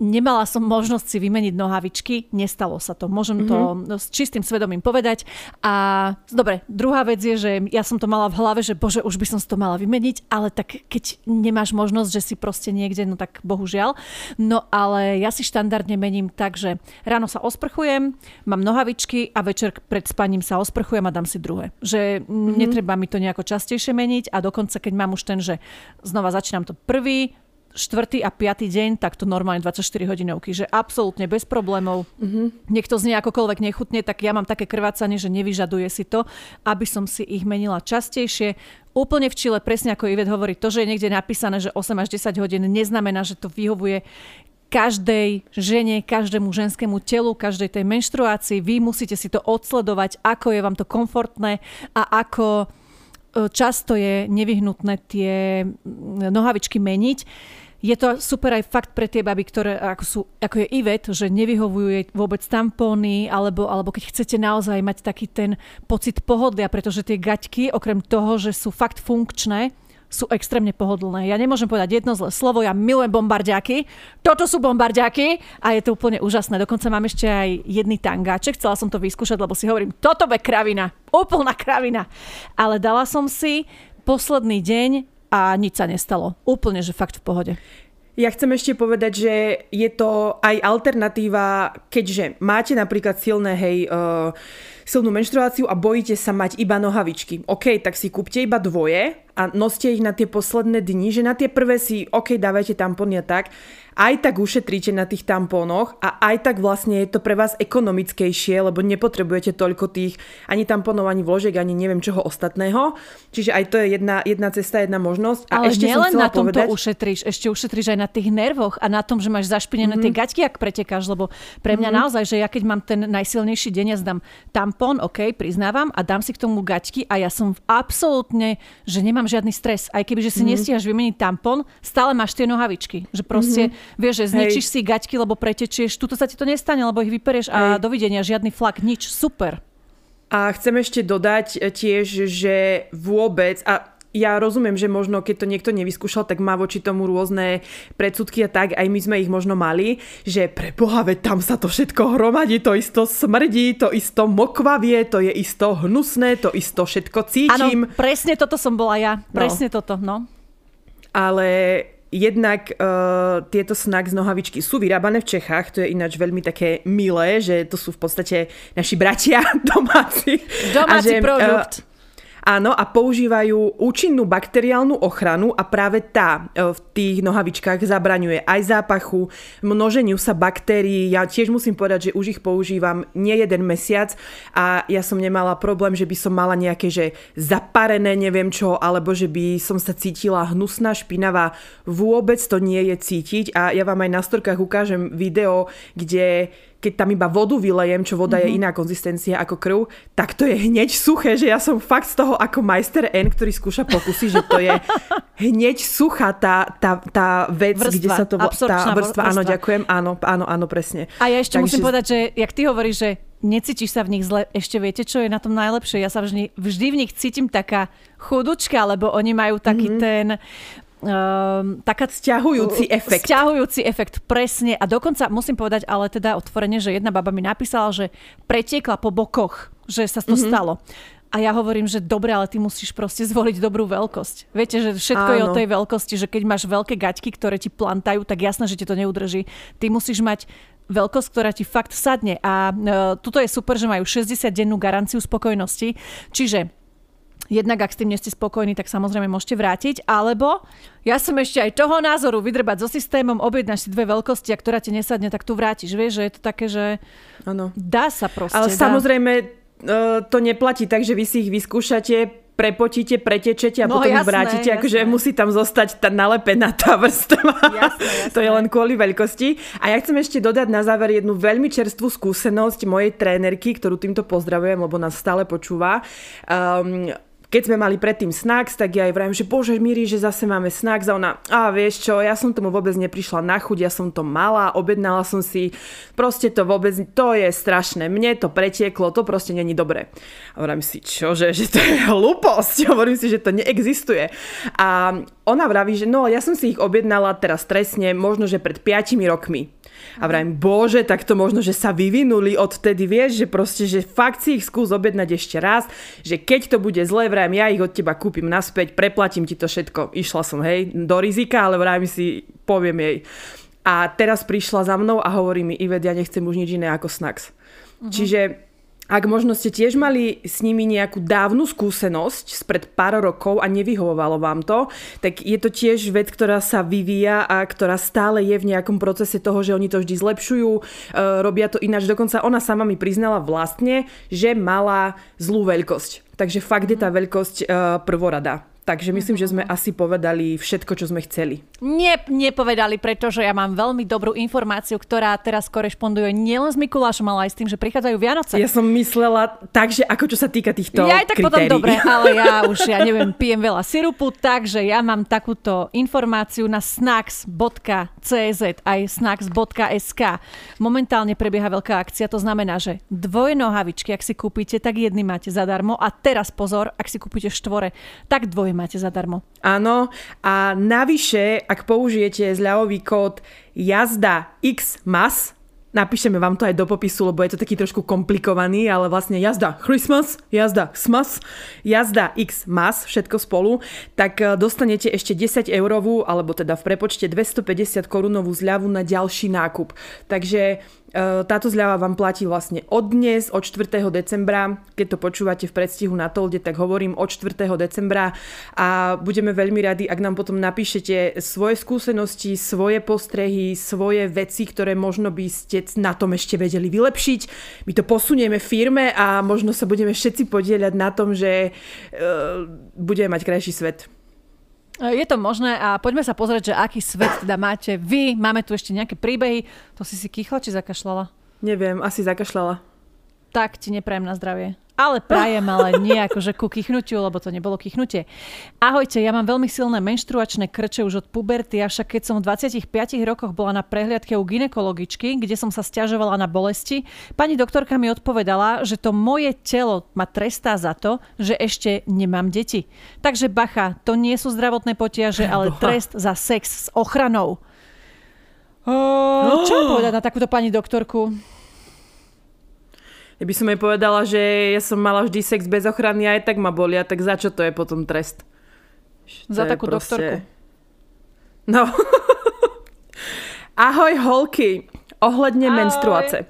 Nemala som možnosť si vymeniť nohavičky, nestalo sa to. Môžem mm-hmm. to s čistým svedomím povedať. A dobre, druhá vec je, že ja som to mala v hlave, že bože, už by som si to mala vymeniť, ale tak keď nemáš možnosť, že si proste niekde, no tak bohužiaľ. No ale ja si štandardne mením tak, že ráno sa osprchujem, mám nohavičky a večer pred spaním sa osprchujem a dám si druhé. Že mm-hmm. netreba mi to nejako častejšie meniť a dokonca keď mám už ten, že znova začínam to prvý, štvrtý a piatý deň, tak to normálne 24 hodinovky, že absolútne bez problémov. Mm-hmm. Nech to znie akokoľvek nechutne, tak ja mám také krvácanie, že nevyžaduje si to, aby som si ich menila častejšie. Úplne v Čile, presne ako Ivet hovorí, to, že je niekde napísané, že 8 až 10 hodín, neznamená, že to vyhovuje každej žene, každému ženskému telu, každej tej menštruácii. Vy musíte si to odsledovať, ako je vám to komfortné a ako často je nevyhnutné tie nohavičky meniť. Je to super aj fakt pre tie baby, ktoré ako, sú, ako je Ivet, že nevyhovujú jej vôbec tampóny, alebo, alebo keď chcete naozaj mať taký ten pocit pohodlia, pretože tie gaťky, okrem toho, že sú fakt funkčné, sú extrémne pohodlné. Ja nemôžem povedať jedno zlé slovo, ja milujem bombardiaky. Toto sú bombardiaky a je to úplne úžasné. Dokonca mám ešte aj jedný tangáček, chcela som to vyskúšať, lebo si hovorím, toto je kravina, úplná kravina. Ale dala som si posledný deň a nič sa nestalo. Úplne, že fakt v pohode. Ja chcem ešte povedať, že je to aj alternatíva, keďže máte napríklad silné, hej, uh, silnú menštruáciu a bojíte sa mať iba nohavičky. OK, tak si kúpte iba dvoje a noste ich na tie posledné dni, že na tie prvé si, OK, dávajte tampony a tak, aj tak ušetríte na tých tampónoch a aj tak vlastne je to pre vás ekonomickejšie, lebo nepotrebujete toľko tých ani tampónov, ani vložiek, ani neviem čoho ostatného. Čiže aj to je jedna, jedna cesta, jedna možnosť. A Ale ešte nielen na tomto povedať... ušetríš, ešte ušetríš aj na tých nervoch a na tom, že máš zašpinené mm-hmm. tie mhm. gaťky, ak pretekáš, lebo pre mňa mm-hmm. naozaj, že ja keď mám ten najsilnejší deň, ja zdám tampón, OK, priznávam, a dám si k tomu gaťky a ja som absolútne, že nemám žiadny stres. Aj keby, že si mm-hmm. nestíhaš vymeniť tampón, stále máš tie nohavičky. Že proste mm-hmm Vieš, že zničíš Hej. si gaťky, lebo pretečieš. Tuto sa ti to nestane, lebo ich vyperieš a Hej. dovidenia, žiadny flak, nič. Super. A chcem ešte dodať e, tiež, že vôbec, a ja rozumiem, že možno keď to niekto nevyskúšal, tak má voči tomu rôzne predsudky a tak, aj my sme ich možno mali, že pre Boha, veď tam sa to všetko hromadí, to isto smrdí, to isto mokvavie, to je isto hnusné, to isto všetko cítim. Áno, presne toto som bola ja, no. presne no. toto, no. Ale Jednak uh, tieto snack z nohavičky sú vyrábané v Čechách, to je ináč veľmi také milé, že to sú v podstate naši bratia domáci. Domáci a že, produkt. Uh, Áno, a používajú účinnú bakteriálnu ochranu a práve tá e, v tých nohavičkách zabraňuje aj zápachu, množeniu sa baktérií. Ja tiež musím povedať, že už ich používam nie jeden mesiac a ja som nemala problém, že by som mala nejaké že zaparené neviem čo, alebo že by som sa cítila hnusná, špinavá. Vôbec to nie je cítiť a ja vám aj na storkách ukážem video, kde keď tam iba vodu vylejem, čo voda mm-hmm. je mhm. iná konzistencia ako krv, tak to je hneď suché, že ja som fakt z toho ako majster N, ktorý skúša pokusy, že to je hneď suchá tá, tá, tá vec, vrstva, kde sa to... Tá vrstva, vrstva, áno, ďakujem, áno, áno, áno, presne. A ja ešte Takže... musím povedať, že jak ty hovoríš, že necítiš sa v nich zle. Ešte viete, čo je na tom najlepšie? Ja sa vždy, vždy v nich cítim taká chudučka, lebo oni majú taký mm-hmm. ten um, taká sťahujúci efekt. Sťahujúci efekt, presne. A dokonca musím povedať ale teda otvorene, že jedna baba mi napísala, že pretiekla po bokoch, že sa to mm-hmm. stalo. A ja hovorím, že dobre, ale ty musíš proste zvoliť dobrú veľkosť. Viete, že všetko Áno. je o tej veľkosti, že keď máš veľké gaťky, ktoré ti plantajú, tak jasné, že ti to neudrží. Ty musíš mať veľkosť, ktorá ti fakt sadne. A e, tuto je super, že majú 60-dennú garanciu spokojnosti. Čiže Jednak, ak s tým nie ste spokojní, tak samozrejme môžete vrátiť. Alebo ja som ešte aj toho názoru vydrbať so systémom, objednáš si dve veľkosti a ktorá ti nesadne, tak tu vrátiš. Vieš, že je to také, že ano. dá sa proste. Ale dá. samozrejme e, to neplatí tak, že vy si ich vyskúšate, prepotíte, pretečete a no, potom jasné, vrátite, jasné. akože musí tam zostať tá nalepená tá vrstva. Jasné, jasné. to je len kvôli veľkosti. A ja chcem ešte dodať na záver jednu veľmi čerstvú skúsenosť mojej trénerky, ktorú týmto pozdravujem, lebo nás stále počúva. Um, keď sme mali predtým snacks, tak ja aj vravím, že bože Miri, že zase máme snacks a ona, a vieš čo, ja som tomu vôbec neprišla na chuť, ja som to mala, objednala som si, proste to vôbec, to je strašné, mne to pretieklo, to proste není dobre. A vravím si, čože, že to je hlúposť, hovorím si, že to neexistuje. A ona vraví, že no, ja som si ich objednala teraz stresne, možno, že pred 5 rokmi. A vrajím, bože, tak to možno, že sa vyvinuli odtedy, vieš, že proste, že fakt si ich skús objednať ešte raz, že keď to bude zlé, vrajím, ja ich od teba kúpim naspäť, preplatím ti to všetko. Išla som, hej, do rizika, ale vrajím si, poviem jej. A teraz prišla za mnou a hovorí mi, Ived, ja nechcem už nič iné ako snacks. Uh-huh. Čiže ak možno ste tiež mali s nimi nejakú dávnu skúsenosť spred pár rokov a nevyhovovalo vám to, tak je to tiež vec, ktorá sa vyvíja a ktorá stále je v nejakom procese toho, že oni to vždy zlepšujú, e, robia to ináč. Dokonca ona sama mi priznala vlastne, že mala zlú veľkosť. Takže fakt je tá veľkosť e, prvorada. Takže myslím, že sme asi povedali všetko, čo sme chceli. Nie, nepovedali, pretože ja mám veľmi dobrú informáciu, ktorá teraz korešponduje nielen s Mikulášom, ale aj s tým, že prichádzajú Vianoce. Ja som myslela tak, že ako čo sa týka týchto Ja aj tak kritérií. potom dobre, ale ja už, ja neviem, pijem veľa sirupu, takže ja mám takúto informáciu na snacks.cz aj snacks.sk. Momentálne prebieha veľká akcia, to znamená, že dvojnohavičky, ak si kúpite, tak jedny máte zadarmo a teraz pozor, ak si kúpite štvore, tak dvoj máte zadarmo. Áno, a navyše, ak použijete zľavový kód jazda XMAS, Napíšeme vám to aj do popisu, lebo je to taký trošku komplikovaný, ale vlastne jazda Christmas, jazda Xmas, jazda XMAS, všetko spolu, tak e, dostanete ešte 10 eurovú, alebo teda v prepočte 250 korunovú zľavu na ďalší nákup. Takže táto zľava vám platí vlastne od dnes, od 4. decembra. Keď to počúvate v predstihu na Tolde, tak hovorím od 4. decembra a budeme veľmi radi, ak nám potom napíšete svoje skúsenosti, svoje postrehy, svoje veci, ktoré možno by ste na tom ešte vedeli vylepšiť. My to posunieme firme a možno sa budeme všetci podieľať na tom, že uh, budeme mať krajší svet. Je to možné a poďme sa pozrieť, že aký svet teda máte vy. Máme tu ešte nejaké príbehy. To si si kýchla či zakašľala? Neviem, asi zakašľala. Tak ti neprajem na zdravie ale prajem, ale nie akože ku kichnutiu, lebo to nebolo kichnutie. Ahojte, ja mám veľmi silné menštruačné krče už od puberty, avšak keď som v 25 rokoch bola na prehliadke u ginekologičky, kde som sa stiažovala na bolesti, pani doktorka mi odpovedala, že to moje telo ma trestá za to, že ešte nemám deti. Takže bacha, to nie sú zdravotné potiaže, ale trest za sex s ochranou. O, čo povedať na takúto pani doktorku? Ja by som jej povedala, že ja som mala vždy sex bez ochrany a aj tak ma bolia, tak za čo to je potom trest? To za takú proste... doktorku. No. Ahoj holky, ohledně Ahoj. menstruace.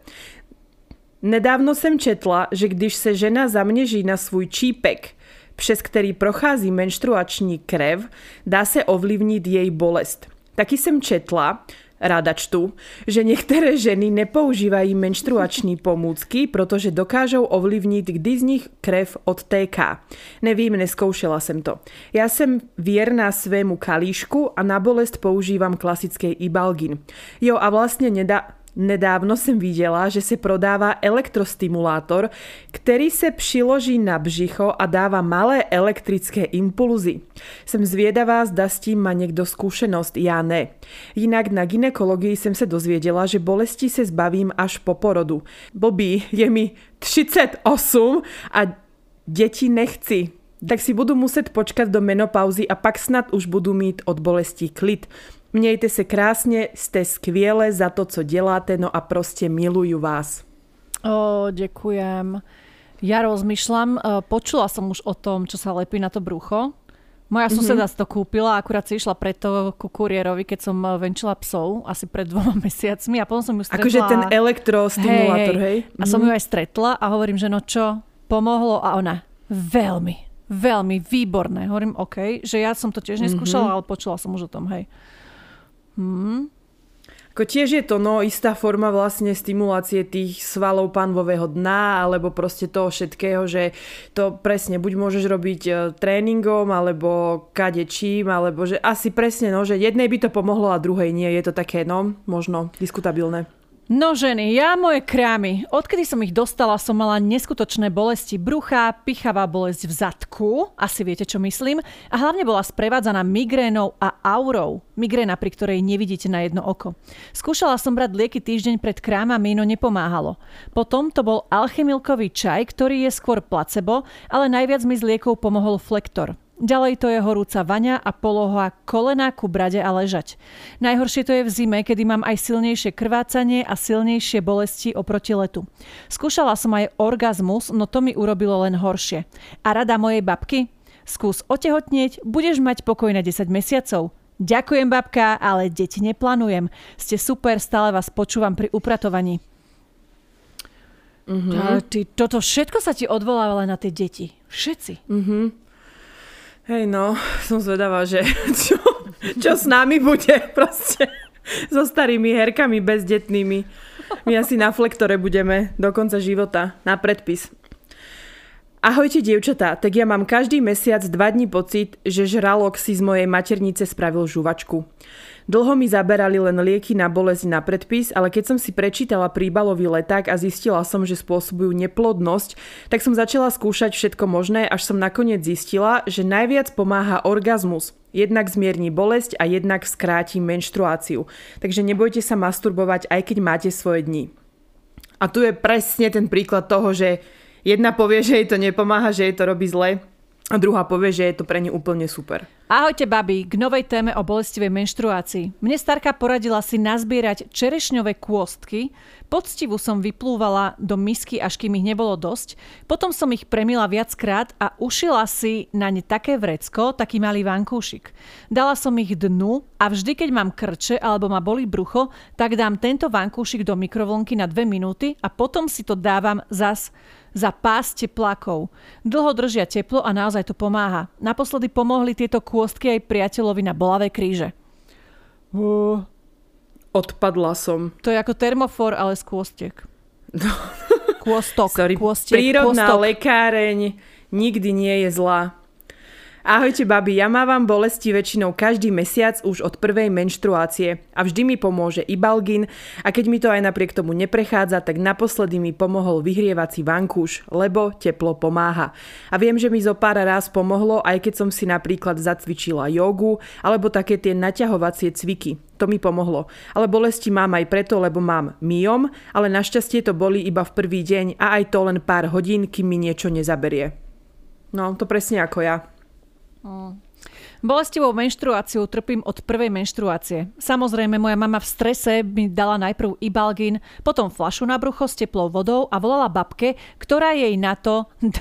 Nedávno jsem četla, že když se žena zaměří na svůj čípek, přes který prochází menstruační krev, dá se ovlivnit jej bolest. Taky jsem četla, rada čtu, že niektoré ženy nepoužívají menštruační pomůcky, protože dokážou ovlivnit, kdy z nich krev odtéká. Nevím, neskoušela jsem to. Já jsem věrná svému kalíšku a na bolest používám klasický Ibalgin. Jo a vlastně nedá, Nedávno jsem viděla, že se prodává elektrostimulátor, který se přiloží na břicho a dává malé elektrické impulzy. Jsem zvědavá, zda s tím má někdo zkušenost, já ne. Jinak na ginekologii jsem se dozvěděla, že bolesti se zbavím až po porodu. Bobby, je mi 38 a děti nechci. Tak si budu muset počkat do menopauzy a pak snad už budu mít od bolestí klid. Mějte se krásně, jste skvěle za to, co děláte, no a prostě miluju vás. O, ďakujem. Ja rozmýšľam, e, počula som už o tom, čo sa lepí na to brucho. Moja mm-hmm. suseda si to kúpila, akurát si išla preto ku kuriérovi, keď som e, venčila psov, asi pred dvoma mesiacmi a potom som ju stretla. Akože ten elektrostimulátor, hej? hej. hej. A som ju mhm. aj stretla a hovorím, že no čo, pomohlo a ona veľmi, veľmi výborné. Hovorím, OK, že ja som to tiež neskúšala, mm-hmm. ale počula som už o tom, hej. Hmm. Ako tiež je to no, istá forma vlastne stimulácie tých svalov panvového dna alebo proste toho všetkého, že to presne buď môžeš robiť e, tréningom alebo kadečím, alebo že asi presne no, že jednej by to pomohlo a druhej nie. Je to také no, možno diskutabilné. No ženy, ja moje krámy. Odkedy som ich dostala, som mala neskutočné bolesti brucha, pichavá bolesť v zadku, asi viete, čo myslím, a hlavne bola sprevádzaná migrénou a aurou. Migréna, pri ktorej nevidíte na jedno oko. Skúšala som brať lieky týždeň pred krámami, no nepomáhalo. Potom to bol alchemilkový čaj, ktorý je skôr placebo, ale najviac mi z liekov pomohol flektor. Ďalej to je horúca vaňa a poloha kolena ku brade a ležať. Najhoršie to je v zime, kedy mám aj silnejšie krvácanie a silnejšie bolesti oproti letu. Skúšala som aj orgazmus, no to mi urobilo len horšie. A rada mojej babky? Skús otehotnieť, budeš mať pokoj na 10 mesiacov. Ďakujem babka, ale deti neplánujem. Ste super, stále vás počúvam pri upratovaní. Mm-hmm. Ty, toto všetko sa ti odvoláva na tie deti. Všetci. Mm-hmm. Hej no, som zvedavá, že čo, čo s nami bude proste so starými herkami bezdetnými. My asi na flektore budeme do konca života, na predpis. Ahojte dievčatá, tak ja mám každý mesiac dva dní pocit, že žralok si z mojej maternice spravil žuvačku. Dlho mi zaberali len lieky na bolesť na predpis, ale keď som si prečítala príbalový leták a zistila som, že spôsobujú neplodnosť, tak som začala skúšať všetko možné, až som nakoniec zistila, že najviac pomáha orgazmus. Jednak zmierni bolesť a jednak skráti menštruáciu. Takže nebojte sa masturbovať, aj keď máte svoje dni. A tu je presne ten príklad toho, že jedna povie, že jej to nepomáha, že jej to robí zle a druhá povie, že je to pre ňu úplne super. Ahojte, babi, k novej téme o bolestivej menštruácii. Mne starka poradila si nazbierať čerešňové kôstky, poctivu som vyplúvala do misky, až kým ich nebolo dosť, potom som ich premila viackrát a ušila si na ne také vrecko, taký malý vankúšik. Dala som ich dnu a vždy, keď mám krče alebo ma boli brucho, tak dám tento vankúšik do mikrovlnky na dve minúty a potom si to dávam zas za pás teplákov. Dlho držia teplo a naozaj to pomáha. Naposledy pomohli tieto kôstky aj priateľovi na bolavé kríže. Uh, odpadla som. To je ako termofor, ale z kôstiek. No. Kôstok. Sorry, kôstiek, prírodná kôstok. lekáreň nikdy nie je zlá. Ahojte babi, ja mávam bolesti väčšinou každý mesiac už od prvej menštruácie a vždy mi pomôže Ibalgin a keď mi to aj napriek tomu neprechádza, tak naposledy mi pomohol vyhrievací vankúš, lebo teplo pomáha. A viem, že mi zo pár raz pomohlo, aj keď som si napríklad zacvičila jogu alebo také tie naťahovacie cviky. To mi pomohlo. Ale bolesti mám aj preto, lebo mám myom, ale našťastie to boli iba v prvý deň a aj to len pár hodín, kým mi niečo nezaberie. No, to presne ako ja. Mm. Bolestivou menštruáciou trpím od prvej menštruácie. Samozrejme, moja mama v strese mi dala najprv ibalgin, potom flašu na brucho s teplou vodou a volala babke, ktorá jej na to...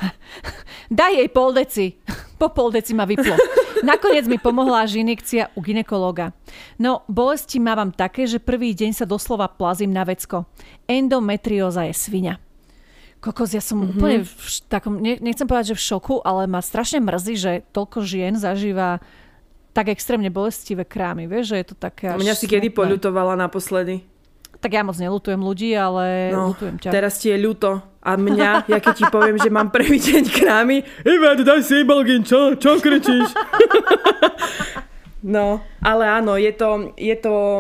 Daj jej pol deci. Po pol deci ma vyplo. Nakoniec mi pomohla až injekcia u ginekologa. No, bolesti mávam také, že prvý deň sa doslova plazím na vecko. Endometrióza je svinia. Kokos, ja som mm-hmm. úplne v takom, nechcem povedať, že v šoku, ale ma strašne mrzí, že toľko žien zažíva tak extrémne bolestivé krámy. Vieš, že je to také Mňa si kedy poľutovala naposledy? Tak ja moc nelutujem ľudí, ale no, lutujem ťa. teraz ti je ľúto. A mňa, ja keď ti poviem, že mám prvý deň krámy, Iva, daj si Ibalgin, čo? Čo kričíš? No, ale áno, je to, je to...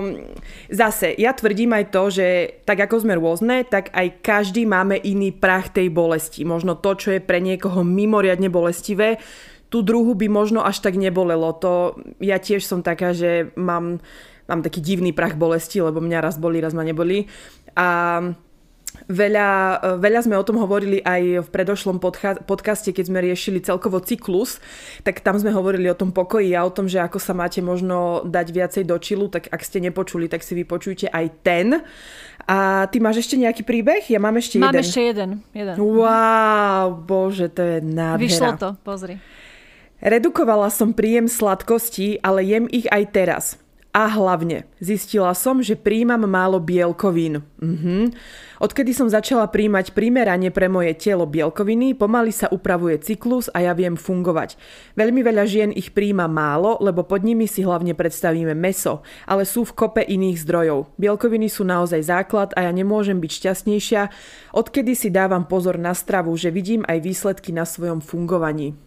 Zase, ja tvrdím aj to, že tak ako sme rôzne, tak aj každý máme iný prach tej bolesti. Možno to, čo je pre niekoho mimoriadne bolestivé, tú druhu by možno až tak nebolelo. To ja tiež som taká, že mám, mám taký divný prach bolesti, lebo mňa raz boli, raz ma neboli. A Veľa, veľa sme o tom hovorili aj v predošlom podcaste, keď sme riešili celkovo cyklus, tak tam sme hovorili o tom pokoji a o tom, že ako sa máte možno dať viacej do čilu, tak ak ste nepočuli, tak si vypočujte aj ten. A ty máš ešte nejaký príbeh? Ja mám ešte mám jeden. Mám ešte jeden. jeden. Wow, bože, to je nádhera. Vyšlo to, pozri. Redukovala som príjem sladkostí, ale jem ich aj teraz. A hlavne, zistila som, že príjmam málo bielkovín. Mhm. Odkedy som začala príjmať primerane pre moje telo bielkoviny, pomaly sa upravuje cyklus a ja viem fungovať. Veľmi veľa žien ich príjma málo, lebo pod nimi si hlavne predstavíme meso, ale sú v kope iných zdrojov. Bielkoviny sú naozaj základ a ja nemôžem byť šťastnejšia, odkedy si dávam pozor na stravu, že vidím aj výsledky na svojom fungovaní.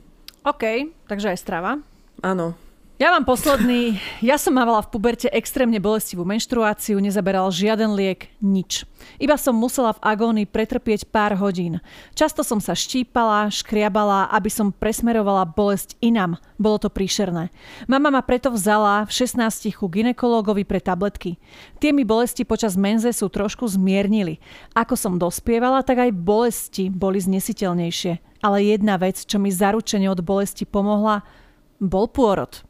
OK, takže aj strava. Áno, ja mám posledný. Ja som mávala v puberte extrémne bolestivú menštruáciu, nezaberal žiaden liek, nič. Iba som musela v agónii pretrpieť pár hodín. Často som sa štípala, škriabala, aby som presmerovala bolesť inam. Bolo to príšerné. Mama ma preto vzala v 16 ku ginekológovi pre tabletky. Tie mi bolesti počas menze sú trošku zmiernili. Ako som dospievala, tak aj bolesti boli znesiteľnejšie. Ale jedna vec, čo mi zaručene od bolesti pomohla, bol pôrod.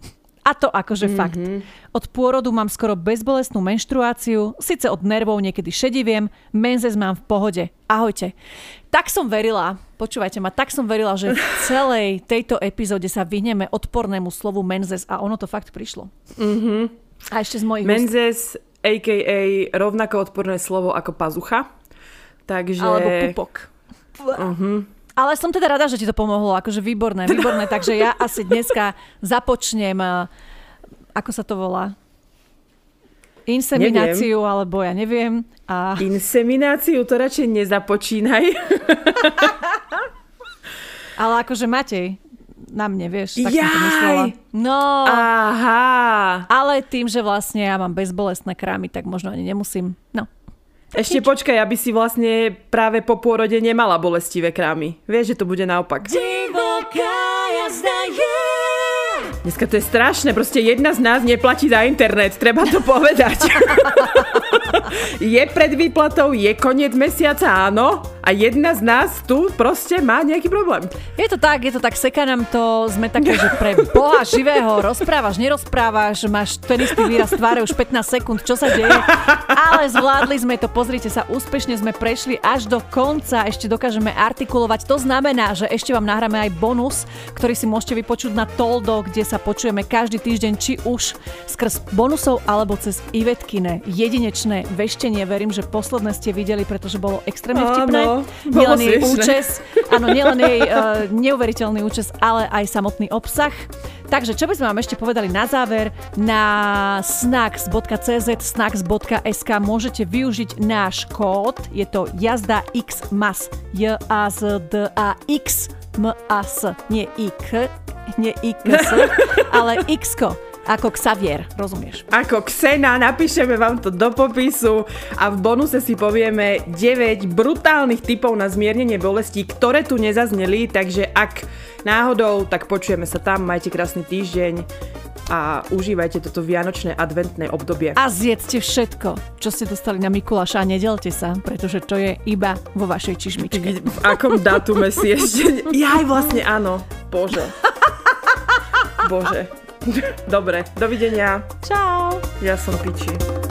A to akože mm-hmm. fakt. Od pôrodu mám skoro bezbolestnú menštruáciu, síce od nervov niekedy šediviem, menzes mám v pohode. Ahojte. Tak som verila, počúvajte ma, tak som verila, že v celej tejto epizóde sa vyhneme odpornému slovu menzes a ono to fakt prišlo. Mm-hmm. A ešte z mojich Menzes, úst... a.k.a. rovnako odporné slovo ako pazucha. Takže... Alebo pupok. Uh-huh. Ale som teda rada, že ti to pomohlo, akože výborné, výborné, takže ja asi dneska započnem, eh, ako sa to volá? Insemináciu, neviem. alebo ja neviem. A... Insemináciu to radšej nezapočínaj. Ale akože Matej, na mne, vieš, tak Jaj! som to myslela. No, Aha. ale tým, že vlastne ja mám bezbolestné krámy, tak možno ani nemusím. No, ešte počkaj, aby si vlastne práve po pôrode nemala bolestivé krámy. Vieš, že to bude naopak. Dneska to je strašné, proste jedna z nás neplatí za internet, treba to povedať. je pred výplatou, je koniec mesiaca, áno, a jedna z nás tu proste má nejaký problém. Je to tak, je to tak, seka nám to, sme také, že pre boha živého rozprávaš, nerozprávaš, máš ten istý výraz tváre už 15 sekúnd, čo sa deje, ale zvládli sme to, pozrite sa, úspešne sme prešli až do konca, ešte dokážeme artikulovať, to znamená, že ešte vám nahráme aj bonus, ktorý si môžete vypočuť na Toldo, kde sa počujeme každý týždeň, či už skrz bonusov alebo cez Ivetkine jedinečné veštenie. Verím, že posledné ste videli, pretože bolo extrémne vtipné. Áno, nielen bolo jej účes, áno, nielen jej uh, neuveriteľný účes, ale aj samotný obsah. Takže čo by sme vám ešte povedali na záver? Na snacks.cz, snacks.sk môžete využiť náš kód. Je to jazda XMAS. J A Z D A X M A S. Nie IK, nie IKS, ale X-ko. Ako Xavier, rozumieš? Ako Xena, napíšeme vám to do popisu a v bonuse si povieme 9 brutálnych typov na zmiernenie bolestí, ktoré tu nezazneli, takže ak náhodou, tak počujeme sa tam, majte krásny týždeň a užívajte toto vianočné adventné obdobie. A zjedzte všetko, čo ste dostali na Mikuláša a nedelte sa, pretože to je iba vo vašej čižmičke. V akom datume si ešte... Jaj, vlastne áno. Bože. Bože. Dobre, dovidenia. Čau! Ja som piči.